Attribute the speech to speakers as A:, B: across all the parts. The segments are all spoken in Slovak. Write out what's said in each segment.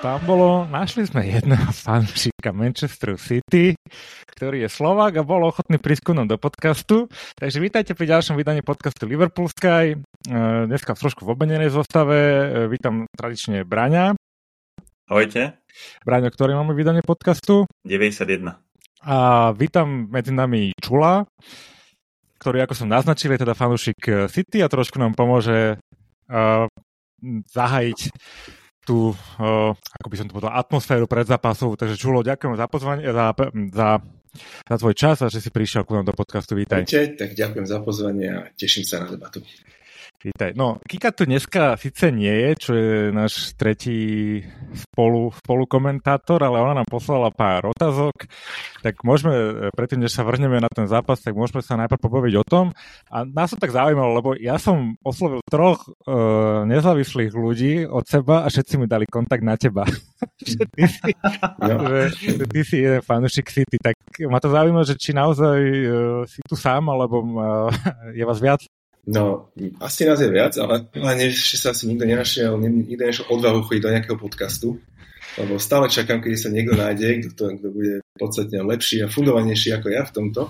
A: Tam bolo. Našli sme jedného fanúšika Manchester City, ktorý je Slovák a bol ochotný prísť do podcastu. Takže vítajte pri ďalšom vydaní podcastu Liverpool Sky. E, dneska v trošku v obenenej zostave. E, vítam tradične Braňa.
B: Ahojte.
A: Braňo, ktorý máme vydanie podcastu?
B: 91.
A: A vítam medzi nami Čula, ktorý, ako som naznačil, je teda fanúšik City a trošku nám pomôže uh, zahajiť tú, uh, ako by som to povedal, atmosféru zápasov. Takže Čulo, ďakujem za pozvanie, za, za, za tvoj čas a že si prišiel ku nám do podcastu. Vítaj.
C: Tak ďakujem za pozvanie a teším sa na debatu.
A: Vítaj. No, Kika tu dneska síce nie je, čo je náš tretí spolu, spolukomentátor, ale ona nám poslala pár otázok, tak môžeme, e, predtým, než sa vrhneme na ten zápas, tak môžeme sa najprv pobaviť o tom. A nás to tak zaujímalo, lebo ja som oslovil troch uh, nezávislých ľudí od seba a všetci mi dali kontakt na teba. že, ty si, že, že ty si jeden fanúšik City, tak ma to zaujíma, že či naozaj uh, si tu sám, alebo uh, je vás viac?
C: No, asi nás je viac, ale hlavne ešte sa asi nikto nenašiel, nikto nenašiel odvahu chodiť do nejakého podcastu, lebo stále čakám, kedy sa niekto nájde, kto, to, kto bude podstatne lepší a fundovanejší ako ja v tomto.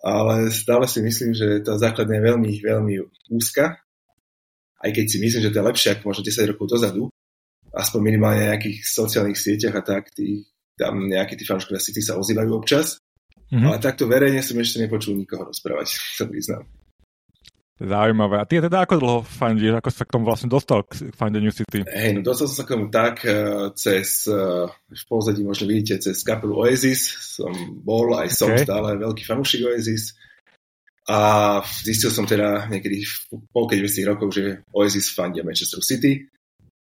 C: Ale stále si myslím, že tá základňa je veľmi, veľmi úzka, aj keď si myslím, že to je lepšie ako možno 10 rokov dozadu, aspoň minimálne na nejakých sociálnych sieťach a tak, tí, tam nejakí tí fanúškovia City sa ozývajú občas, mm-hmm. ale takto verejne som ešte nepočul nikoho rozprávať, sa priznám.
A: Zaujímavé. A ty teda ako dlho fandíš? Ako sa k tomu vlastne dostal k fandeniu City?
C: Hej, no dostal som sa k tomu tak uh, cez, uh, v pozadí možno vidíte, cez kapelu Oasis. Som bol, aj som okay. stále veľký fanúšik Oasis. A zistil som teda niekedy v polke 90 rokov, že Oasis fandia Manchester City.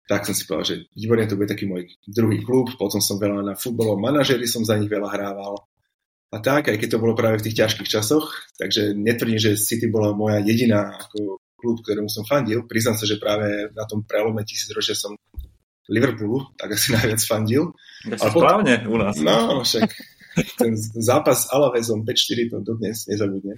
C: Tak som si povedal, že výborne to bude taký môj druhý klub. Potom som veľa na futbolovom manažeri som za nich veľa hrával a tak, aj keď to bolo práve v tých ťažkých časoch. Takže netvrdím, že City bola moja jediná ako klub, ktorému som fandil. Priznám sa, že práve na tom prelome tisícročia som Liverpoolu, tak asi najviac fandil.
B: Ale správne potom, u nás.
C: No, však ten zápas s Alavezom 5-4 to dodnes nezabudne.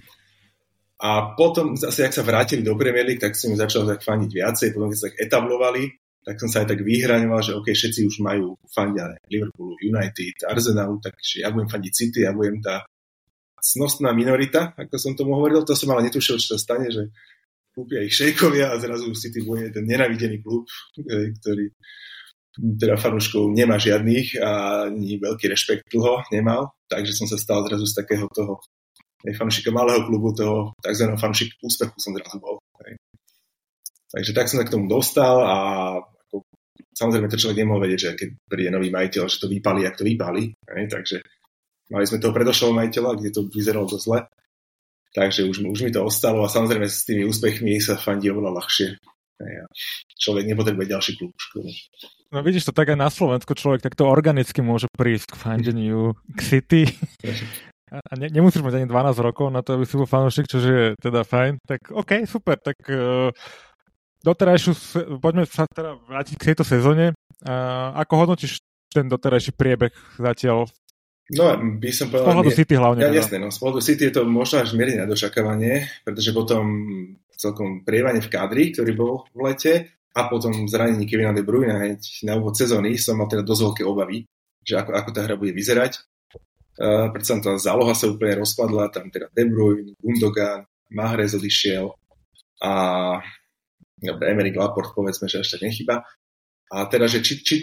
C: A potom zase, ak sa vrátili do Premier League, tak som začal tak fandiť viacej, potom keď sa tak etablovali, tak som sa aj tak vyhraňoval, že OK, všetci už majú fandia Liverpoolu, United, Arsenalu, takže ja budem fandiť City, ja budem tá cnostná minorita, ako som tomu hovoril, to som ale netušil, čo sa stane, že kúpia ich šejkovia a zrazu City bude ten nenavidený klub, ktorý teda fanúškov nemá žiadnych a ani veľký rešpekt dlho nemal, takže som sa stal zrazu z takého toho fanúšika malého klubu, toho tzv. fanúšik úspechu som zrazu bol. Takže tak som sa k tomu dostal a samozrejme to človek nemohol vedieť, že keď príde nový majiteľ, že to vypali, ak to vypali. Hej? Takže mali sme toho predošlého majiteľa, kde to vyzeralo dosť zle. Takže už, už mi to ostalo a samozrejme s tými úspechmi sa fandí oveľa ľahšie. Hej? A človek nepotrebuje ďalší klub
A: No vidíš to tak aj na Slovensku, človek takto organicky môže prísť k fandeniu k City. A ne, nemusíš mať ani 12 rokov na to, aby si bol fanúšik, čo je teda fajn. Tak OK, super, tak uh, doterajšiu, poďme sa teda vrátiť k tejto sezóne. Uh, ako hodnotíš ten doterajší priebeh zatiaľ?
C: No, by som povedal...
A: Z pohľadu City hlavne.
C: Ja, teda. jasné, no, z pohľadu City je to možno až mierne na dočakávanie, pretože potom celkom prievanie v kádri, ktorý bol v lete, a potom zranení Kevina De Bruyne hneď na úvod sezóny som mal teda dosť veľké obavy, že ako, ako tá hra bude vyzerať. Uh, predsa tá záloha sa úplne rozpadla, tam teda De Bruyne, Gundogan, Mahrez odišiel a dobre, Emery Laporte povedzme, že ešte nechyba. A teda, že či, či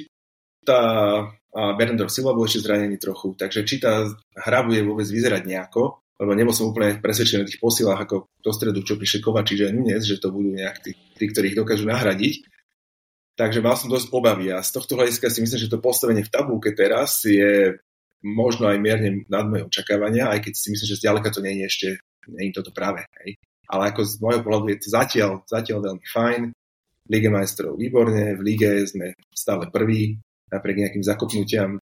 C: tá Bernardov Silva bol ešte zranený trochu, takže či tá hra bude vôbec vyzerať nejako, lebo nebol som úplne presvedčený o tých posilách ako do stredu, čo píše Kovačič a Nunez, že to budú nejak tí, tí, ktorých dokážu nahradiť. Takže mal som dosť obavy a z tohto hľadiska si myslím, že to postavenie v tabulke teraz je možno aj mierne nad moje očakávania, aj keď si myslím, že zďaleka to nie je ešte, nie je toto práve. Hej ale ako z môjho pohľadu je to zatiaľ, zatiaľ veľmi fajn. V Lige majstrov výborne, v lige sme stále prví, napriek nejakým zakopnutiam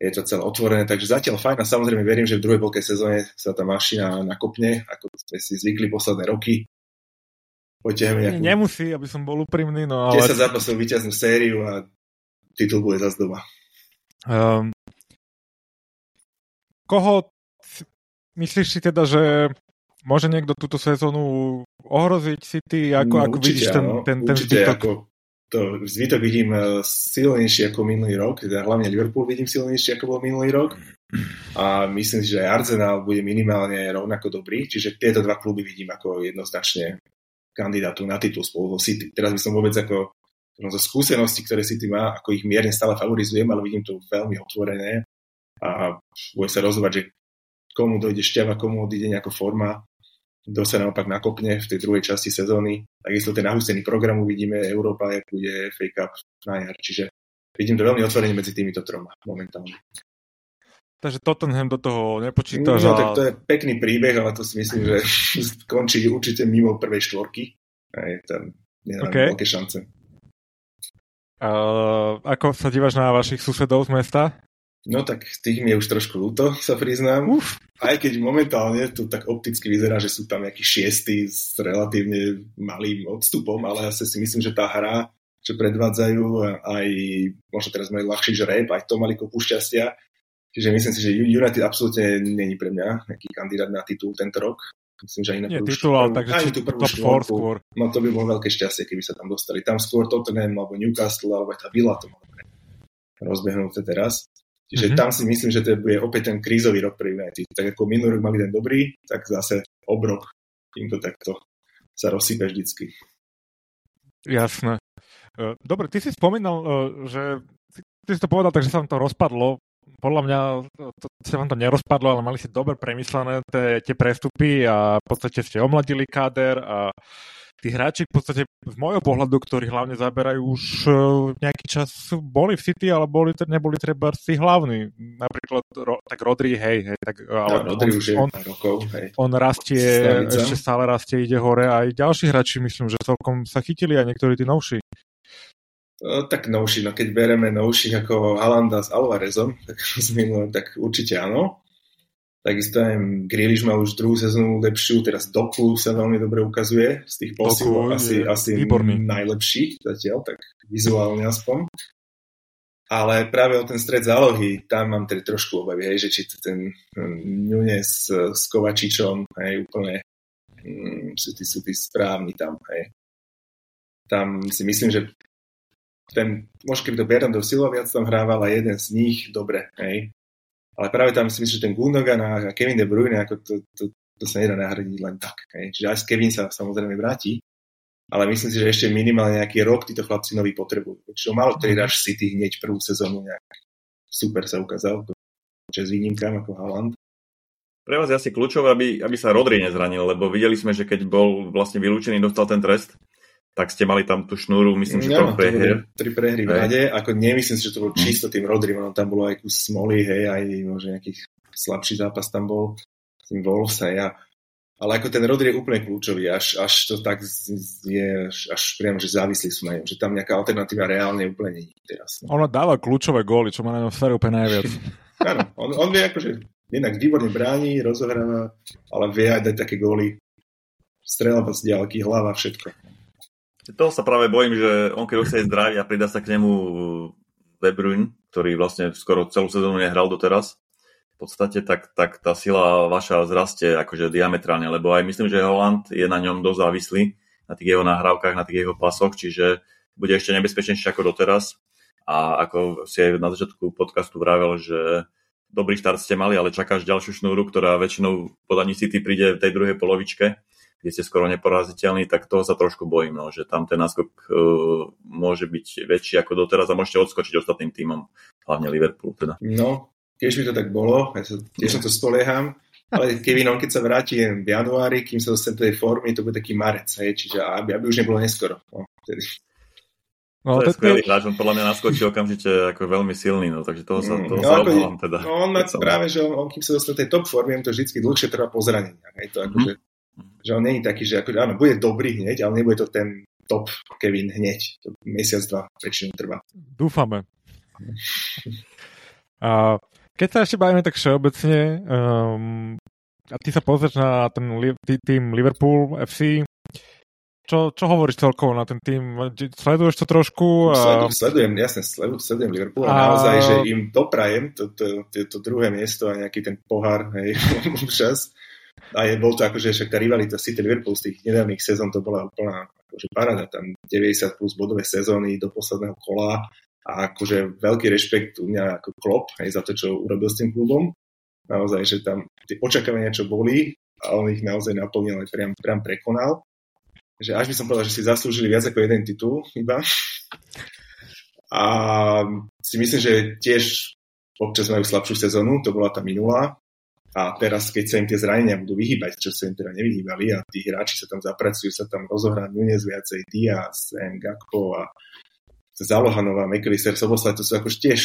C: je to celé otvorené, takže zatiaľ fajn a samozrejme verím, že v druhej polke sezóne sa tá mašina nakopne, ako sme si zvykli posledné roky.
A: Poďme nejakú... Nemusí, aby som bol úprimný, no ale...
C: 10 zápasov vyťaznú sériu a titul bude zase doma. Um,
A: koho myslíš si teda, že môže niekto túto sezónu ohroziť City? Ako, no, ako určite, vidíš ten, ten, ten
C: určite, zbytok? Ako, to zvytok vidím e, silnejšie ako minulý rok, teda hlavne Liverpool vidím silnejšie ako bol minulý rok a myslím si, že aj Arsenal bude minimálne rovnako dobrý, čiže tieto dva kluby vidím ako jednoznačne kandidátu na titul spolu so City. Teraz by som vôbec ako no, zo skúsenosti, ktoré City má, ako ich mierne stále favorizujem, ale vidím to veľmi otvorené a bude sa rozhovať, že komu dojde šťava, komu odíde nejaká forma kto sa naopak nakopne v tej druhej časti sezóny. Takisto ten nahústený program uvidíme Európa, jak bude Fake Cup na jar. Čiže vidím to veľmi otvorene medzi týmito troma momentálne.
A: Takže Tottenham do toho nepočíta.
C: No, tak to je pekný príbeh, ale to si myslím, že končí určite mimo prvej štvorky. Aj tam je okay. veľké šance.
A: Uh, ako sa dívaš na vašich susedov z mesta?
C: No tak tých mi je už trošku ľúto, sa priznám. Uf. Aj keď momentálne to tak opticky vyzerá, že sú tam nejakí šiestí s relatívne malým odstupom, ale ja si myslím, že tá hra, čo predvádzajú, aj možno teraz majú ľahší žreb, aj to mali kopu šťastia. Čiže myslím si, že United absolútne není pre mňa nejaký kandidát na titul tento rok. Myslím, že aj na
A: Nie titul, ale takže aj tú prvú top skôr.
C: No to by bolo veľké šťastie, keby sa tam dostali. Tam skôr Tottenham alebo Newcastle alebo aj tá Villa to malo rozbehnuté teraz. Čiže mm-hmm. tam si myslím, že to bude opäť ten krízový rok pre United. Tak ako minulý rok mali ten dobrý, tak zase obrok im to takto sa rozsype vždycky.
A: Jasné. E, dobre, ty si spomínal, e, že ty si to povedal, takže sa vám to rozpadlo. Podľa mňa to, sa vám to nerozpadlo, ale mali ste dobre premyslené tie prestupy a v podstate ste omladili káder a tí hráči v podstate z môjho pohľadu, ktorí hlavne zaberajú už uh, nejaký čas, boli v City, ale boli, neboli treba tí hlavní. Napríklad ro, tak Rodri, hej, hej tak, ale
C: no, Rodri on, už
A: on,
C: rokov, hej.
A: on rastie, Stavica. ešte stále rastie, ide hore a aj ďalší hráči myslím, že celkom sa chytili a niektorí tí novší.
C: No, tak novší, no keď bereme novších ako Halanda s Alvarezom, tak, tak určite áno. Takisto aj Grealish mal už druhú sezónu lepšiu, teraz Doku sa veľmi dobre ukazuje, z tých posilov asi, asi najlepší zatiaľ, tak vizuálne aspoň. Ale práve o ten stred zálohy, tam mám tedy trošku obavy, hej, že či ten Nunes s Kovačičom, hej, úplne mm, sú, tí, sú tí správni tam, hej. Tam si myslím, že ten, možno keby to Bernardo Silva viac tam hrával a jeden z nich, dobre, hej, ale práve tam si myslím, že ten Gundogan a Kevin De Bruyne, ako to, to, to sa nedá nahradiť len tak. Hej. Čiže aj Kevin sa samozrejme vráti, ale myslím si, že ešte minimálne nejaký rok títo chlapci noví potrebujú. Čiže málo ktorý dáš City hneď prvú sezónu nejak super sa ukázal, čo s výnimkám ako Haaland.
B: Pre vás je asi kľúčové, aby, aby sa Rodri nezranil, lebo videli sme, že keď bol vlastne vylúčený, dostal ten trest, tak ste mali tam tú šnúru, myslím, že
C: to prehry. Tri prehry v rade, ako nemyslím si, že to bol hm. čisto tým Rodrim, ono tam bolo aj kus smoly, hej, aj možno nejaký slabší zápas tam bol, tým Wolves, hej, a, ale ako ten Rodri je úplne kľúčový, až, až to tak je, až, až priamo, že závislí sú na ňom, že tam nejaká alternatíva reálne úplne nie je teraz.
A: No. Ono dáva kľúčové góly, čo má na ňom sféru úplne najviac.
C: Áno, on, on vie akože jednak výborne bráni, rozohráva, ale vie aj dať také góly. Strela z diálky, hlava, všetko.
B: Toho sa práve bojím, že on keď už zdravý a pridá sa k nemu De Bruyne, ktorý vlastne skoro celú sezónu nehral doteraz, v podstate, tak, tak tá sila vaša zrastie akože diametrálne, lebo aj myslím, že Holland je na ňom dosť závislý, na tých jeho nahrávkach, na tých jeho pasoch, čiže bude ešte nebezpečnejšie ako doteraz. A ako si aj na začiatku podcastu vravel, že dobrý štart ste mali, ale čakáš ďalšiu šnúru, ktorá väčšinou podaní City príde v tej druhej polovičke kde ste skoro neporaziteľní, tak toho sa trošku bojím, no, že tam ten náskok uh, môže byť väčší ako doteraz a môžete odskočiť ostatným týmom, hlavne Liverpool teda.
C: No, tiež by to tak bolo, ja sa, tiež sa to spolieham, ale Kevin, on keď sa vráti v januári, kým sa dostane do tej formy, to bude taký marec, hej, čiže aby, aby už nebolo neskoro. No, vtedy.
B: No, to je skvelý hráč, on podľa mňa naskočí okamžite ako veľmi silný, no, takže toho sa, mm, toho no, sa obávam teda.
C: No, on má práve, že on, on, kým sa dostane do tej top formy, to vždy dlhšie trvá po zraneniach, hej, to akože mm-hmm že on není taký, že ako, áno, bude dobrý hneď, ale nebude to ten top Kevin hneď. To mesiac, dva väčšinou trvá.
A: Dúfame. A keď sa ešte bavíme tak všeobecne, um, a ty sa pozrieš na ten tým Liverpool FC, čo, čo hovoríš celkovo na ten tým? Sleduješ to trošku?
C: A... Sledujem, jasne, sledujem Liverpool a, a naozaj, že im doprajem to, to, to, to druhé miesto a nejaký ten pohár, hej, čas a je, bol to akože však tá rivalita City Liverpool z tých nedávnych sezón to bola úplná akože parada, tam 90 plus bodové sezóny do posledného kola a akože veľký rešpekt u mňa ako klop aj za to, čo urobil s tým klubom. Naozaj, že tam tie očakávania, čo boli, a on ich naozaj naplnil aj priam, priam prekonal. Že až by som povedal, že si zaslúžili viac ako jeden titul iba. A si myslím, že tiež občas majú slabšiu sezónu, to bola tá minulá, a teraz, keď sa im tie zranenia budú vyhýbať, čo sa im teda nevyhýbali a tí hráči sa tam zapracujú, sa tam rozohrá Nunez viacej, Diaz, M, Gakpo a Zalohanová, McAllister, Soboslaj, to sú akož tiež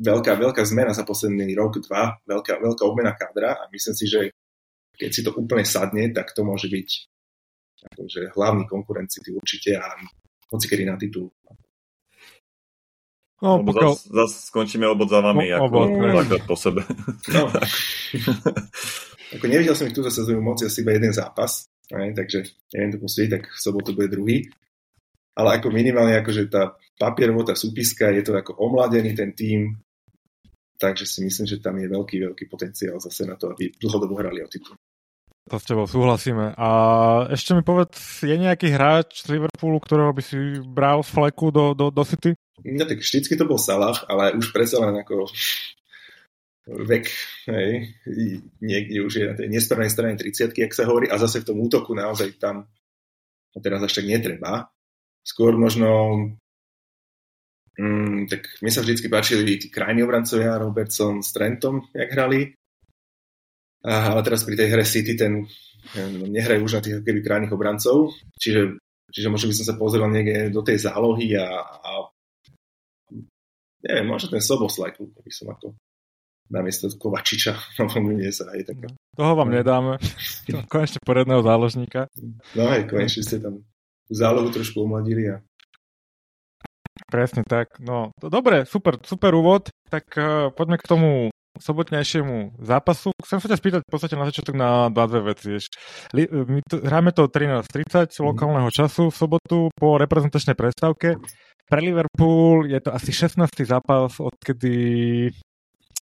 C: veľká, veľká zmena za posledný rok, dva, veľká, veľká obmena kádra a myslím si, že keď si to úplne sadne, tak to môže byť akože hlavný konkurent City určite a hoci kedy na titul.
B: No, Lebo pokiaľ... zase zas skončíme obod za vami, o, ako obod, po sebe. No.
C: ako nevidel som ich túto sezónu moc, asi iba jeden zápas, aj, takže neviem to pustiť, tak v sobotu bude druhý. Ale ako minimálne, akože tá papierovo, tá súpiska, je to ako omladený ten tým, takže si myslím, že tam je veľký, veľký potenciál zase na to, aby dlhodobo hrali o titul.
A: To s tebou súhlasíme. A ešte mi povedz, je nejaký hráč z Liverpoolu, ktorého by si bral z fleku do, do, do City?
C: No tak vždycky to bol Salah, ale už predsa len ako vek, hej, niekde už je na tej nesprávnej strane 30 ak sa hovorí, a zase v tom útoku naozaj tam no teraz až tak netreba. Skôr možno mm, tak mne sa vždycky páčili tí krajní obrancovia, Robertson s Trentom, jak hrali. A, ale teraz pri tej hre City ten nehrajú už na tých keby krajných obrancov, čiže, čiže možno by som sa pozrel niekde do tej zálohy a, a neviem, možno ten Soboslaj, by som ako namiesto Kovačiča, alebo nie sa aj taká.
A: Toho vám nedáme. konečne poradného záložníka.
C: No aj, konečne ste tam zálohu trošku omladili a
A: Presne tak. No, dobre, super, super úvod. Tak uh, poďme k tomu sobotnejšiemu zápasu. Chcem sa ťa spýtať v podstate na začiatok na dva dve veci. Li, my to, hráme to 13.30 mm. lokálneho času v sobotu po reprezentačnej prestávke. Pre Liverpool je to asi 16. zápas, odkedy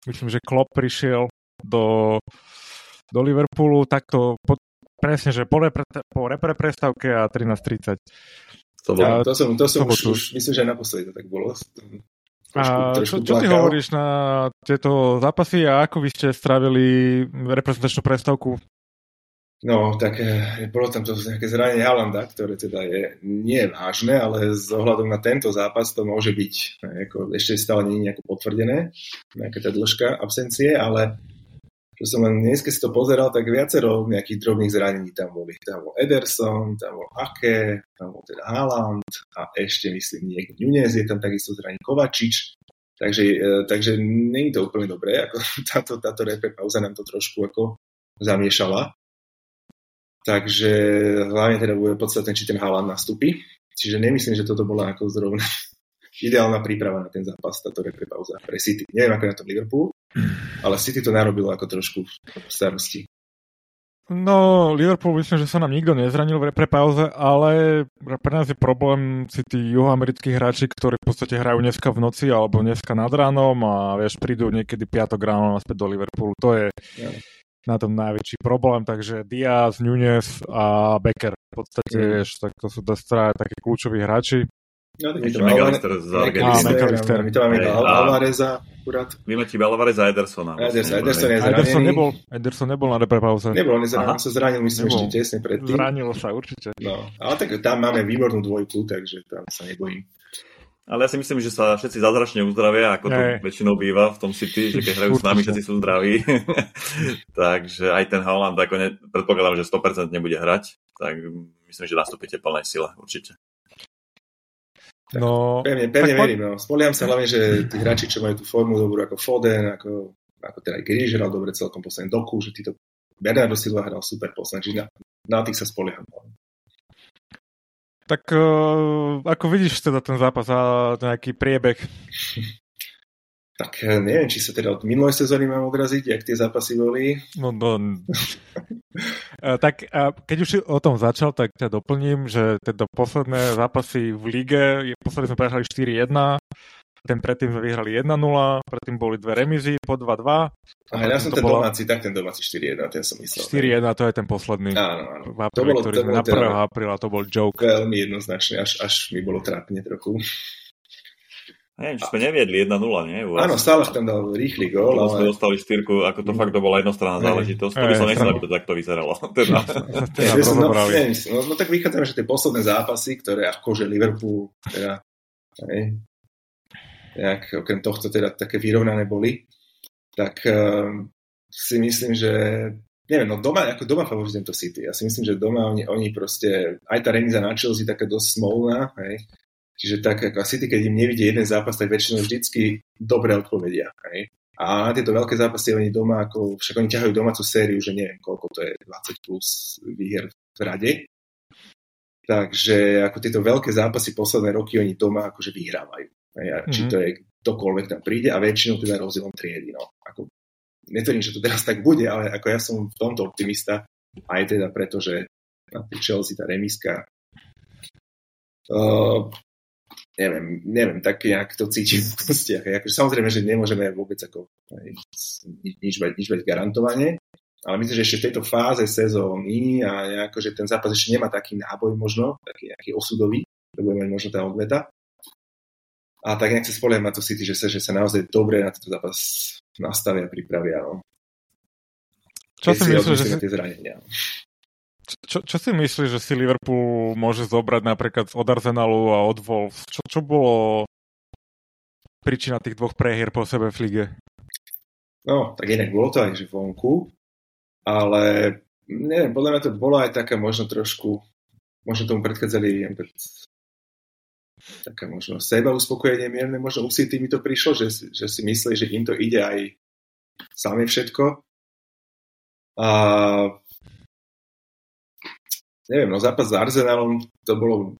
A: myslím, že Klopp prišiel do, do Liverpoolu takto po, presne, že po, repre, po repre prestávke a 13.30.
C: To, ja, to som, to som už, už, myslím, že naposledy to tak bolo.
A: Trošku, a trošku čo, čo ty hovoríš na tieto zápasy a ako vy ste strávili reprezentačnú prestávku
C: No, tak e, bolo tam to nejaké zranenie Halanda, ktoré teda je nie vážne, ale z ohľadom na tento zápas to môže byť, e, ako, ešte stále nie je nejako potvrdené, nejaká tá dĺžka absencie, ale čo som len dnes, keď si to pozeral, tak viacero nejakých drobných zranení tam boli. Tam bol Ederson, tam bol Ake, tam bol teda Haaland a ešte myslím niekto Nunez, je tam takisto zranený Kovačič. Takže, e, takže nie je to úplne dobré, ako táto, táto repre pauza nám to trošku ako zamiešala. Takže hlavne teda bude podstatné, či ten Haaland nastúpi. Čiže nemyslím, že toto bola ako zrovna ideálna príprava na ten zápas, táto pauza pre City. Neviem, ako na to Liverpool, ale City to narobilo ako trošku starosti.
A: No, Liverpool myslím, že sa nám nikto nezranil v repre pauze, ale pre nás je problém si tí juhoamerickí hráči, ktorí v podstate hrajú dneska v noci alebo dneska nad ránom a vieš, prídu niekedy piatok ráno naspäť do Liverpoolu. To je, ja na tom najväčší problém, takže Diaz, Nunes a Becker v podstate, mm. vieš, tak to sú dosť také kľúčoví hráči.
B: No, tak je to McAllister z
C: Argentíny. My to máme Alvareza akurát.
B: Alvareza a Edersona.
C: Ederson, Ederson je zranený.
A: Ederson nebol, Ederson nebol na repre pauze.
C: Nebol, nezranil, sa zranil, myslím, nebol. ešte tesne predtým.
A: Zranil sa, určite.
C: No, ale tak tam máme výbornú dvojku, takže tam sa nebojím.
B: Ale ja si myslím, že sa všetci zázračne uzdravia, ako to väčšinou býva v tom City, že keď hrajú s nami, všetci sú zdraví. Takže aj ten Haaland, ako ne, predpokladám, že 100% nebude hrať, tak myslím, že nastúpite plnej sile, určite.
C: No, pevne, pevne tak, verím. No. Spoliam sa hlavne, že tí hráči, čo majú tú formu dobrú ako Foden, ako, ako teda aj Grealish hral dobre celkom posledný doku, že títo Bernardo Silva hral super posledný, na, na tých sa spolieham.
A: Tak uh, ako vidíš teda ten zápas a nejaký priebeh?
C: Tak eh, neviem, či sa teda od minulej sezóny mám odraziť, jak tie zápasy boli.
A: No, no. tak keď už o tom začal, tak ťa doplním, že teda posledné zápasy v lige, posledne sme prehrali 4-1, ten predtým sme vyhrali 1-0, predtým boli dve remizy po 2-2.
C: A ja som ten bola... domáci, tak ten domáci 4-1, ten som myslel.
A: 4-1, to je ten posledný.
C: Áno, áno.
A: V apríli, to bolo, ktorý to sme na 1. Teda apríla, to bol joke.
C: Veľmi jednoznačne, až, až mi bolo trápne trochu.
B: Neviem, či sme neviedli 1-0, nie?
C: Áno, stále tam dal rýchly gól.
B: Ale... sme dostali štyrku, ako to fakt to bola jednostranná záležitosť. To by som nechcel, aby to takto vyzeralo. teda.
C: no, no, no, tak vychádzame, že tie posledné zápasy, ktoré akože Liverpool, teda, hej, nejak, okrem tohto teda také vyrovnané boli, tak uh, si myslím, že neviem, no doma, ako doma favorizujem to City. Ja si myslím, že doma oni, oni proste, aj tá remiza na Chelsea taká dosť smolná, hej, Čiže tak ako City, keď im nevidie jeden zápas, tak väčšinou vždycky dobre odpovedia. Hej? A na tieto veľké zápasy oni doma, ako, však oni ťahajú domácu sériu, že neviem, koľko to je, 20 plus výher v rade. Takže ako tieto veľké zápasy posledné roky oni doma akože vyhrávajú. Hej? A či mhm. to je ktokoľvek tam príde a väčšinou teda rozdielom triedy. No. Ako, netvrdím, že to teraz tak bude, ale ako ja som v tomto optimista, aj teda preto, že na tej Chelsea tá remiska uh, neviem, neviem, tak nejak to cítim v vzťah. Akože, samozrejme, že nemôžeme vôbec ako, nič, nič, nič mať garantovanie, ale myslím, že ešte v tejto fáze sezóny a nejako, že ten zápas ešte nemá taký náboj možno, taký nejaký osudový, to bude mať možno tá odveta. A tak nejak sa spolieham na to City, že sa, že sa naozaj dobre na tento zápas nastavia, pripravia. No.
A: Čo si myslíš, že si...
C: tie zranenia.
A: Čo, čo si myslíš, že si Liverpool môže zobrať napríklad od Arsenalu a od Wolves? Čo, čo bolo príčina tých dvoch prehier po sebe v lige?
C: No, tak inak bolo to aj že vonku, ale neviem, podľa mňa to bolo aj taká možno trošku, možno tomu predchádzali taká možno seba uspokojenie mierne, možno u City mi to prišlo, že, že si myslí, že im to ide aj sami všetko. A neviem, no zápas s Arsenalom to bolo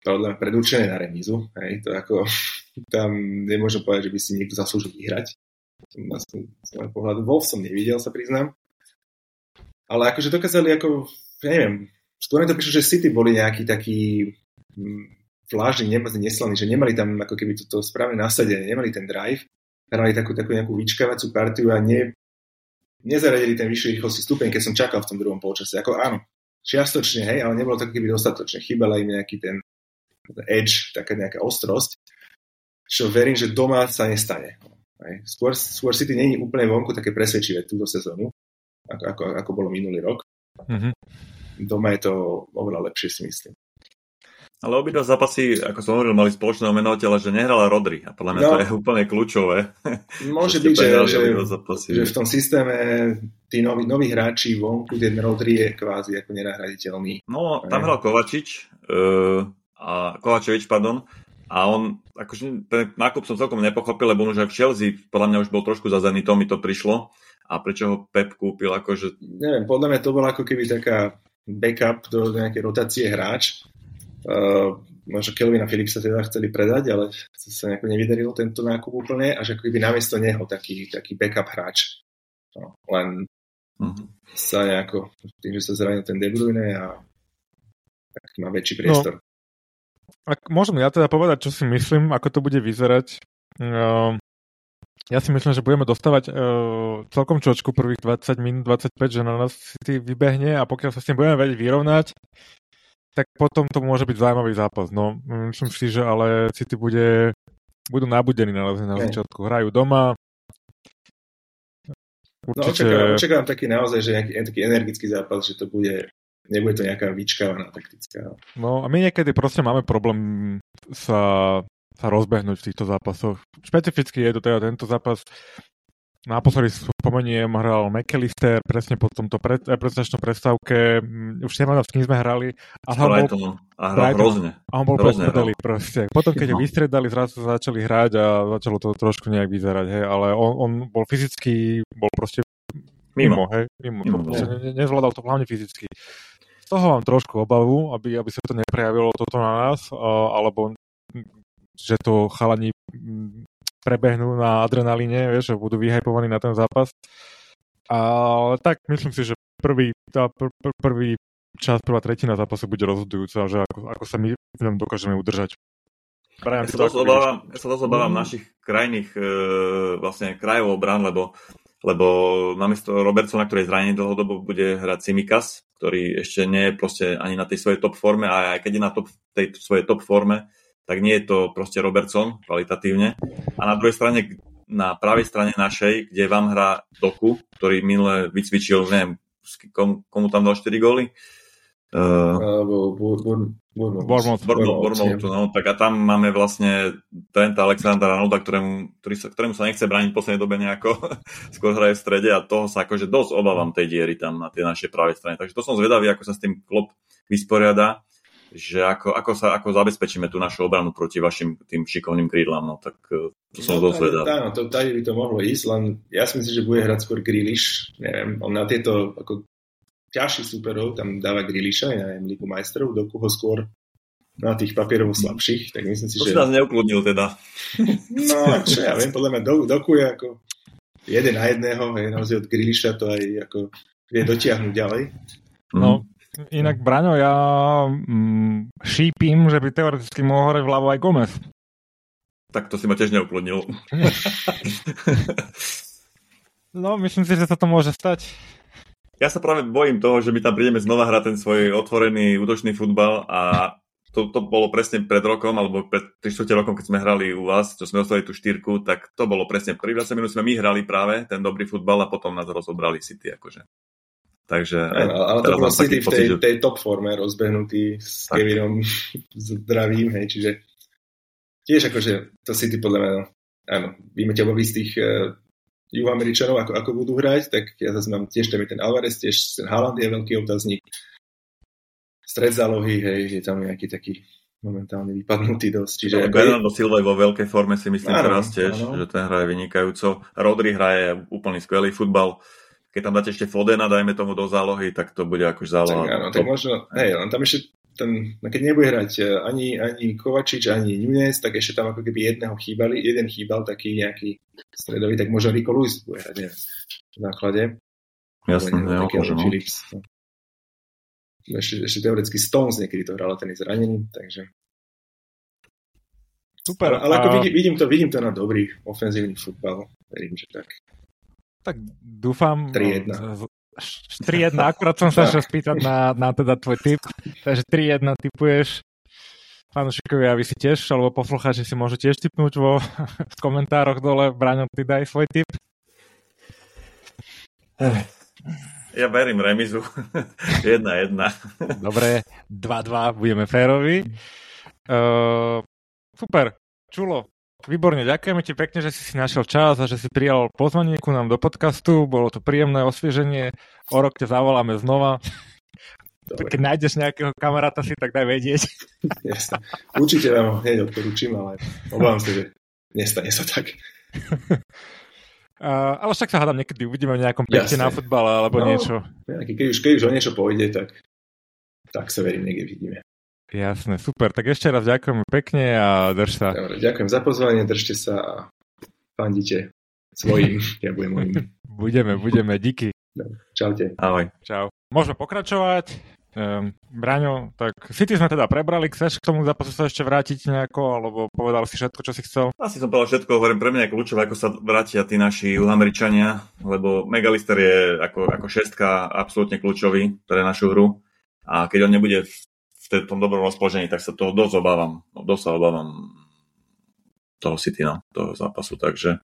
C: podľa predurčené na remízu. Hej, to ako, tam nemôžem povedať, že by si niekto zaslúžil vyhrať. Z môjho pohľadu. Wolf som nevidel, sa priznám. Ale akože dokázali ako, neviem, skôr mi to prišlo, že City boli nejaký taký vlážny, neslaný, že nemali tam ako keby toto správne nasadenie, nemali ten drive, hrali takú, takú nejakú vyčkávacú partiu a ne, nezaradili ten vyšší rýchlosti stupeň, keď som čakal v tom druhom polčase. Ako áno, čiastočne, hej, ale nebolo to keby dostatočne. Chýbala im nejaký ten edge, taká nejaká ostrosť, čo verím, že doma sa nestane. Hej. Skôr, skôr City není úplne vonku také presvedčivé túto sezónu, ako, ako, ako bolo minulý rok. Mm-hmm. Doma je to oveľa lepšie, si myslím.
B: Ale obidva zápasy, ako som hovoril, mali spoločného menovateľa, že nehrala Rodri. A podľa mňa no, to je úplne kľúčové.
C: Môže byť, že, že, že v tom systéme tí noví, noví hráči vonku, ten Rodri je kvázi ako nenahraditeľný.
B: No, tam hral Kovačič, uh, a Kovačevič, pardon, a on, akože ten nákup som celkom nepochopil, lebo on už aj v Chelsea, podľa mňa už bol trošku za to mi to prišlo. A prečo ho Pep kúpil, akože...
C: Neviem, podľa mňa to bola ako keby taká backup do nejakej rotácie hráč možno Kelvina Philipsa teda chceli predať, ale sa nejako nevydarilo tento nákup úplne a že ako keby namiesto neho taký, taký backup hráč. No, len uh-huh. sa nejako, tým, že sa zranil ten De Bruyne a tak má väčší no. priestor. No,
A: ak môžem ja teda povedať, čo si myslím, ako to bude vyzerať. Uh, ja si myslím, že budeme dostávať uh, celkom čočku prvých 20 minút, 25, že na nás si vybehne a pokiaľ sa s tým budeme vedieť vyrovnať, tak potom to môže byť zaujímavý zápas. No, myslím si, že ale City bude, budú nabudení na, na začiatku. Hrajú doma.
C: No, Určite... No, očakávam, očakávam taký naozaj, že nejaký taký energický zápas, že to bude, nebude to nejaká vyčkávaná taktická.
A: No a my niekedy proste máme problém sa, sa rozbehnúť v týchto zápasoch. Špecificky je to teda tento zápas Naposledy spomeniem, hral McAllister presne po tomto pred, eh, predstačnom predstavke. Mm, už neviem, s kým sme hrali.
B: A hral bol, a hral hrozne.
A: A on bol hrozne proste. Potom, keď ho no. vystredali, zrazu sa začali hrať a začalo to trošku nejak vyzerať, hej. Ale on, on bol fyzicky, bol proste mimo, mimo hej. Mimo. mimo to, proste ne, nezvládal to hlavne fyzicky. Z toho mám trošku obavu, aby, aby sa to neprejavilo toto na nás, alebo že to chalani prebehnú na adrenalíne, vieš, že budú vyhypovaní na ten zápas. Ale tak myslím si, že prvý, tá pr- pr- prvý čas, prvá tretina zápasu bude rozhodujúca, že ako, ako sa my v ňom dokážeme udržať.
B: ja, sa dosť obávam, ja sa dosť obávam mm. našich krajných e, vlastne krajov obran, lebo, lebo namiesto Robertsona, ktorý je zranený dlhodobo, bude hrať Simikas, ktorý ešte nie je proste ani na tej svojej top forme a aj keď je na top, tej svojej top forme, tak nie je to proste Robertson kvalitatívne. A na druhej strane, na pravej strane našej, kde vám hrá Doku, ktorý minule vycvičil, neviem, komu, komu tam dal 4 góly,
A: Bournemouth.
B: Bournemouth, no, tak a tam máme vlastne Trenta Alexandra Arnolda, ktorému, ktorý sa, ktorému sa nechce brániť v poslednej dobe nejako, skôr hraje v strede a toho sa akože dosť obávam tej diery tam na tej našej pravej strane. Takže to som zvedavý, ako sa s tým klop vysporiada, že ako, ako, sa, ako zabezpečíme tú našu obranu proti vašim tým šikovným krídlam, no tak e, to som no, dosť.
C: Áno, to, tady by to mohlo ísť, len ja si myslím, že bude hrať skôr Grealish, neviem, on na tieto ako ťažších superov tam dáva Griliša, ja neviem, Ligu majstrov, do koho skôr na tých papierov slabších, tak myslím si,
B: to
C: že...
B: To si nás neukludnil teda.
C: No, čo ja viem, podľa mňa do, doku je ako jeden na jedného, hej, naozaj od Griliša to aj ako vie dotiahnuť ďalej.
A: No, inak Braňo, ja mm, šípim, že by teoreticky mohol hrať vľavo aj Gomez.
B: Tak to si ma tiež neukludnil.
A: no, myslím si, že sa to môže stať.
B: Ja sa práve bojím toho, že my tam prídeme znova hrať ten svoj otvorený útočný futbal a to, to bolo presne pred rokom, alebo pred 3 rokom, keď sme hrali u vás, čo sme dostali tú štyrku, tak to bolo presne prvý 20 minút sme my hrali práve ten dobrý futbal a potom nás rozobrali City. Akože. Takže,
C: ale, ale to bolo City v tej, tej top forme rozbehnutý s tak. Kevinom zdravím, hej, čiže tiež akože to City podľa mňa, áno, víme ťa z tých uh, Juhoameričanov, ako, ako budú hrať, tak ja zase mám tiež tam je ten Alvarez, tiež ten Haaland je veľký otáznik. Stred zálohy, hej, je tam nejaký taký momentálne vypadnutý dosť. Čiže
B: no, Bernardo Silva je vo veľkej forme si myslím áno, teraz tiež, áno. že ten hraje vynikajúco. Rodri hraje úplný skvelý futbal. Keď tam dáte ešte Fodena, dajme tomu do zálohy, tak to bude akož záloha.
C: Tak áno, tak možno, hej, len tam ešte ten, no keď nebude hrať e, ani, ani Kovačič, ani Nunes, tak ešte tam ako keby jedného chýbali, jeden chýbal taký nejaký stredový, tak možno Rico Lewis bude hrať, neviem, v základe.
B: Jasne, ja,
C: môže, no. Philips. Ešte, ešte teoreticky Stones niekedy to hral, ten je zranený, takže...
A: Super.
C: Ale, ale ako a... vidím, vidím, to, vidím to na dobrý ofenzívny futbal. Verím, že tak.
A: Tak dúfam, 3-1. 3-1, akurát som sa šiel spýtať na, na teda tvoj tip. Takže 3-1 typuješ. Fanúšikovia, vy si tiež, alebo poslucháči si môžu tiež typnúť vo v komentároch dole. Braňo, ty daj svoj tip.
B: Ja verím remizu. 1-1.
A: Dobre, 2-2, budeme férovi. Uh, super, čulo, Výborne, ďakujeme ti pekne, že si si našiel čas a že si prijal pozvanie ku nám do podcastu. Bolo to príjemné osvieženie. O rok ťa zavoláme znova. Dobre. Keď nájdeš nejakého kamaráta si, tak daj vedieť.
C: Jasne. Určite vám hneď odporúčim, ale obávam sa, že nestane sa tak.
A: Uh, ale však sa hádam, niekedy uvidíme v nejakom pekte na futbale alebo no, niečo.
C: Keď už, keď už o niečo pôjde, tak, tak sa verím, niekde vidíme.
A: Jasné, super. Tak ešte raz ďakujem pekne a drž sa.
C: Dobre, ďakujem za pozvanie, držte sa a fandite svojim, ja budem mojim.
A: Budeme, budeme, díky.
C: Dobre, čaute.
B: Ahoj.
A: Čau. Môžeme pokračovať. Um, Braňo, tak City sme teda prebrali, chceš k tomu zápasu sa ešte vrátiť nejako, alebo povedal si všetko, čo si chcel?
B: Asi som povedal všetko, hovorím, pre mňa je kľúčové, ako sa vrátia tí naši Američania, lebo Megalister je ako, ako šestka absolútne kľúčový pre našu hru a keď on nebude v v tom dobrom rozpoložení, tak sa toho dosť obávam. No, dosť sa obávam toho City, no, toho zápasu, takže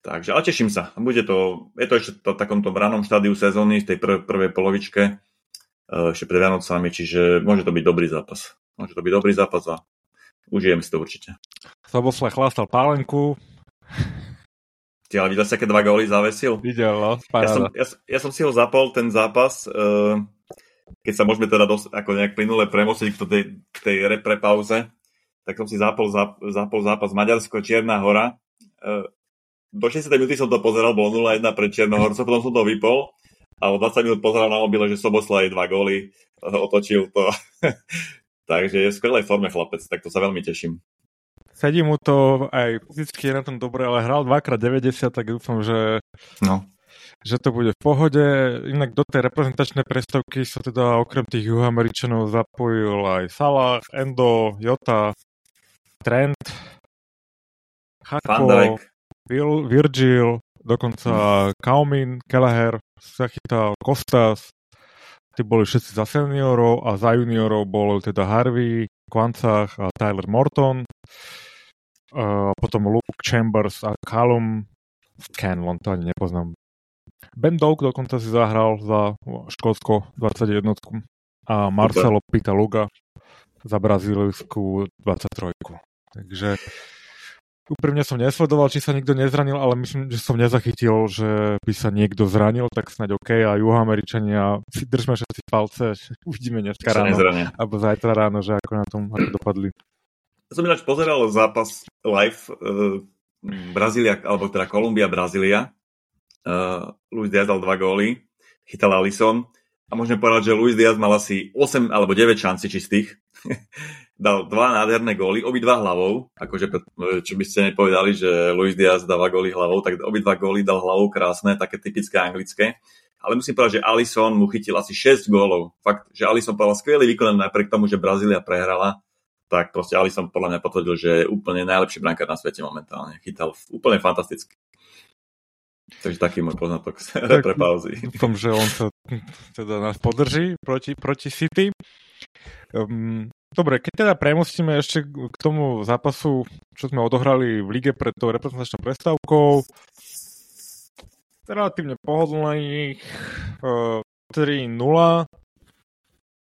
B: Takže, ale teším sa. Bude to, je to ešte v takomto ranom štádiu sezóny, v tej prv, prvej polovičke, eh, ešte pred Vianocami, čiže môže to byť dobrý zápas. Môže to byť dobrý zápas a užijem si to určite.
A: Sobosle chlastal pálenku.
B: Ty ale videl si, aké dva góly zavesil?
A: Videl, no,
B: ja som, ja, ja som si ho zapol, ten zápas, uh, keď sa môžeme teda dos- ako nejak plynule premostiť k tej, k tej repre pauze, tak som si zapol, zap, zapol zápas Maďarsko Čierna hora. E, do 60 minúty som to pozeral, bolo 0-1 pre Čiernohorcov, potom som to vypol a o 20 minút pozeral na mobile, že Sobosla je dva góly, otočil to. Takže je v skvelej forme chlapec, tak to sa veľmi teším.
A: Sedí mu to aj fyzicky je na tom dobre, ale hral dvakrát 90, tak dúfam, že
B: no
A: že to bude v pohode. Inak do tej reprezentačnej prestavky sa teda okrem tých juhoameričanov zapojil aj Salah, Endo, Jota, Trent,
B: Hakpo,
A: Virgil, dokonca Kaumin, Kelleher sa chytal, Kostas, tí boli všetci za seniorov a za juniorov bol teda Harvey, Kvancach a Tyler Morton. Uh, potom Luke Chambers a Callum Scanlon, to ani nepoznám. Ben Doak dokonca si zahral za Škótsko 21 a Marcelo Pitaluga za brazílsku 23. Takže úprimne som nesledoval, či sa nikto nezranil, ale myslím, že som nezachytil, že by sa niekto zranil, tak snáď OK. A juhoameričania, si držme všetci palce, uvidíme dneska ráno, alebo zajtra ráno, že ako na tom ako dopadli.
B: Ja som ináč pozeral zápas live uh, Brazília, alebo teda Kolumbia, Brazília. Uh, Luis Diaz dal dva góly, chytal Alisson a môžeme povedať, že Luis Diaz mal asi 8 alebo 9 šanci čistých. dal dva nádherné góly, obidva hlavou, akože čo by ste nepovedali, že Luis Diaz dáva góly hlavou, tak obidva góly dal hlavou krásne, také typické anglické. Ale musím povedať, že Alisson mu chytil asi 6 gólov. Fakt, že Alisson povedal skvelý výkon napriek tomu, že Brazília prehrala tak proste som podľa mňa potvrdil, že je úplne najlepší brankár na svete momentálne. Chytal úplne fantasticky. Takže taký môj poznatok tak, pre pauzy.
A: Dúfam, že on sa teda nás podrží proti, proti City. Um, dobre, keď teda premostíme ešte k tomu zápasu, čo sme odohrali v lige pred tou reprezentačnou prestávkou, relatívne pohodlných uh, 3-0